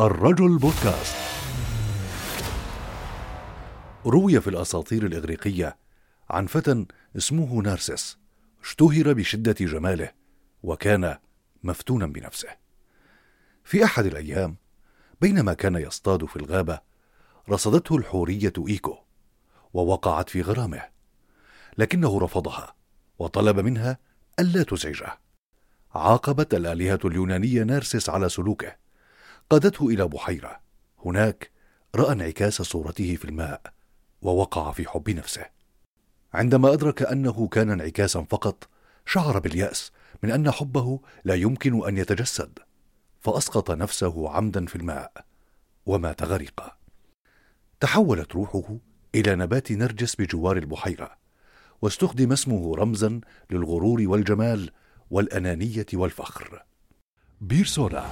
الرجل بودكاست. روي في الأساطير الإغريقية عن فتى اسمه نارسس اشتهر بشدة جماله وكان مفتونا بنفسه. في أحد الأيام بينما كان يصطاد في الغابة رصدته الحورية إيكو ووقعت في غرامه لكنه رفضها وطلب منها ألا تزعجه. عاقبت الآلهة اليونانية نارسس على سلوكه. قادته إلى بحيرة. هناك رأى انعكاس صورته في الماء ووقع في حب نفسه. عندما أدرك أنه كان انعكاسا فقط شعر باليأس من أن حبه لا يمكن أن يتجسد فأسقط نفسه عمدا في الماء ومات غريقا. تحولت روحه إلى نبات نرجس بجوار البحيرة واستخدم اسمه رمزا للغرور والجمال والأنانية والفخر. بيرسونا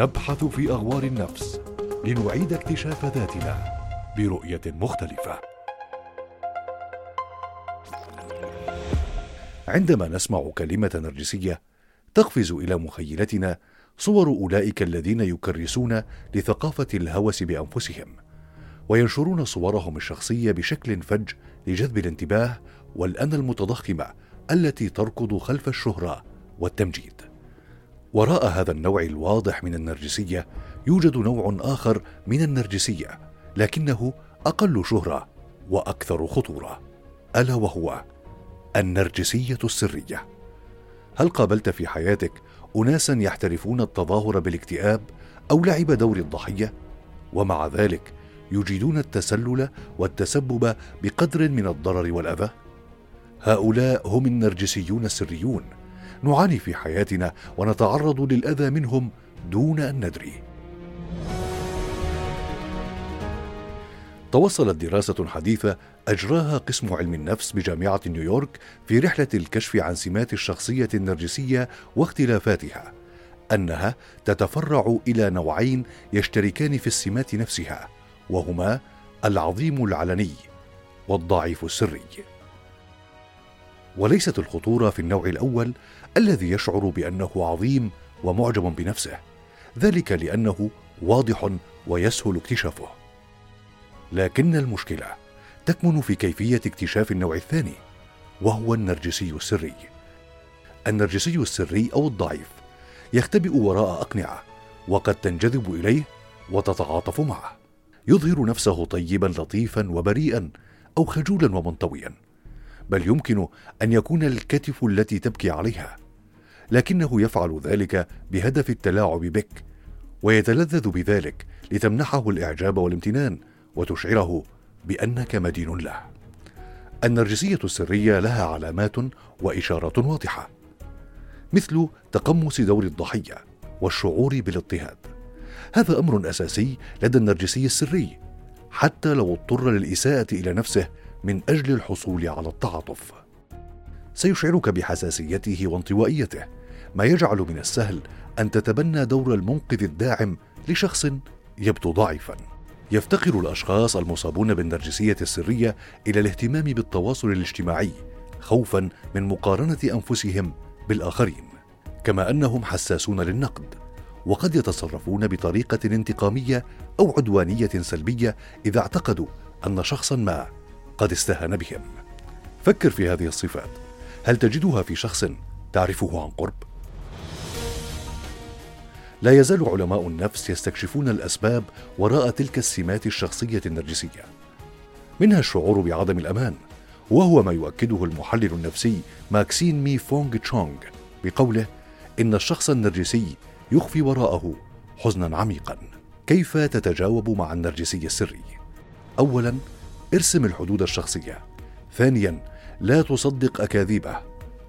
نبحث في أغوار النفس لنعيد اكتشاف ذاتنا برؤية مختلفة. عندما نسمع كلمة نرجسية تقفز إلى مخيلتنا صور أولئك الذين يكرسون لثقافة الهوس بأنفسهم وينشرون صورهم الشخصية بشكل فج لجذب الانتباه والانا المتضخمه التي تركض خلف الشهرة والتمجيد. وراء هذا النوع الواضح من النرجسية يوجد نوع آخر من النرجسية لكنه أقل شهرة وأكثر خطورة. ألا وهو النرجسية السرية. هل قابلت في حياتك اناسا يحترفون التظاهر بالاكتئاب أو لعب دور الضحية؟ ومع ذلك يجيدون التسلل والتسبب بقدر من الضرر والأذى؟ هؤلاء هم النرجسيون السريون نعاني في حياتنا ونتعرض للأذى منهم دون أن ندري. توصلت دراسة حديثة أجراها قسم علم النفس بجامعة نيويورك في رحلة الكشف عن سمات الشخصية النرجسية واختلافاتها أنها تتفرع إلى نوعين يشتركان في السمات نفسها وهما العظيم العلني والضعيف السري. وليست الخطورة في النوع الأول الذي يشعر بأنه عظيم ومعجب بنفسه ذلك لأنه واضح ويسهل اكتشافه. لكن المشكلة تكمن في كيفية اكتشاف النوع الثاني وهو النرجسي السري. النرجسي السري أو الضعيف يختبئ وراء أقنعة وقد تنجذب إليه وتتعاطف معه يظهر نفسه طيبا لطيفا وبريئا أو خجولا ومنطويا. بل يمكن أن يكون الكتف التي تبكي عليها. لكنه يفعل ذلك بهدف التلاعب بك ويتلذذ بذلك لتمنحه الإعجاب والامتنان وتشعره بأنك مدين له. النرجسية السرية لها علامات وإشارات واضحة مثل تقمص دور الضحية والشعور بالاضطهاد. هذا أمر أساسي لدى النرجسي السري حتى لو اضطر للإساءة إلى نفسه من أجل الحصول على التعاطف. سيشعرك بحساسيته وانطوائيته. ما يجعل من السهل أن تتبنى دور المنقذ الداعم لشخص يبدو ضعيفا. يفتقر الأشخاص المصابون بالنرجسية السرية إلى الاهتمام بالتواصل الاجتماعي خوفا من مقارنة أنفسهم بالآخرين. كما أنهم حساسون للنقد وقد يتصرفون بطريقة انتقامية أو عدوانية سلبية إذا اعتقدوا أن شخصا ما قد استهان بهم. فكر في هذه الصفات. هل تجدها في شخص تعرفه عن قرب؟ لا يزال علماء النفس يستكشفون الأسباب وراء تلك السمات الشخصية النرجسية. منها الشعور بعدم الأمان وهو ما يؤكده المحلل النفسي ماكسين مي فونغ تشونغ بقوله إن الشخص النرجسي يخفي وراءه حزنا عميقا. كيف تتجاوب مع النرجسي السري؟ اولا ارسم الحدود الشخصية. ثانيا لا تصدق أكاذيبه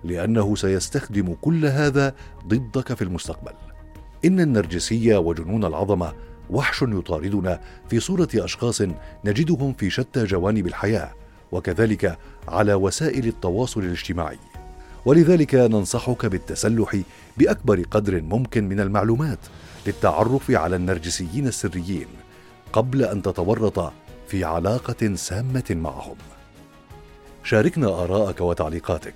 لأنه سيستخدم كل هذا ضدك في المستقبل. إن النرجسية وجنون العظمة وحش يطاردنا في صورة أشخاص نجدهم في شتى جوانب الحياة وكذلك على وسائل التواصل الاجتماعي. ولذلك ننصحك بالتسلح بأكبر قدر ممكن من المعلومات للتعرف على النرجسيين السريين قبل أن تتورط في علاقة سامة معهم. شاركنا ارائك وتعليقاتك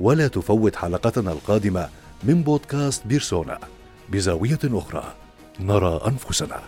ولا تفوت حلقتنا القادمة من بودكاست بيرسونا بزاوية أخرى. نرى أنفسنا.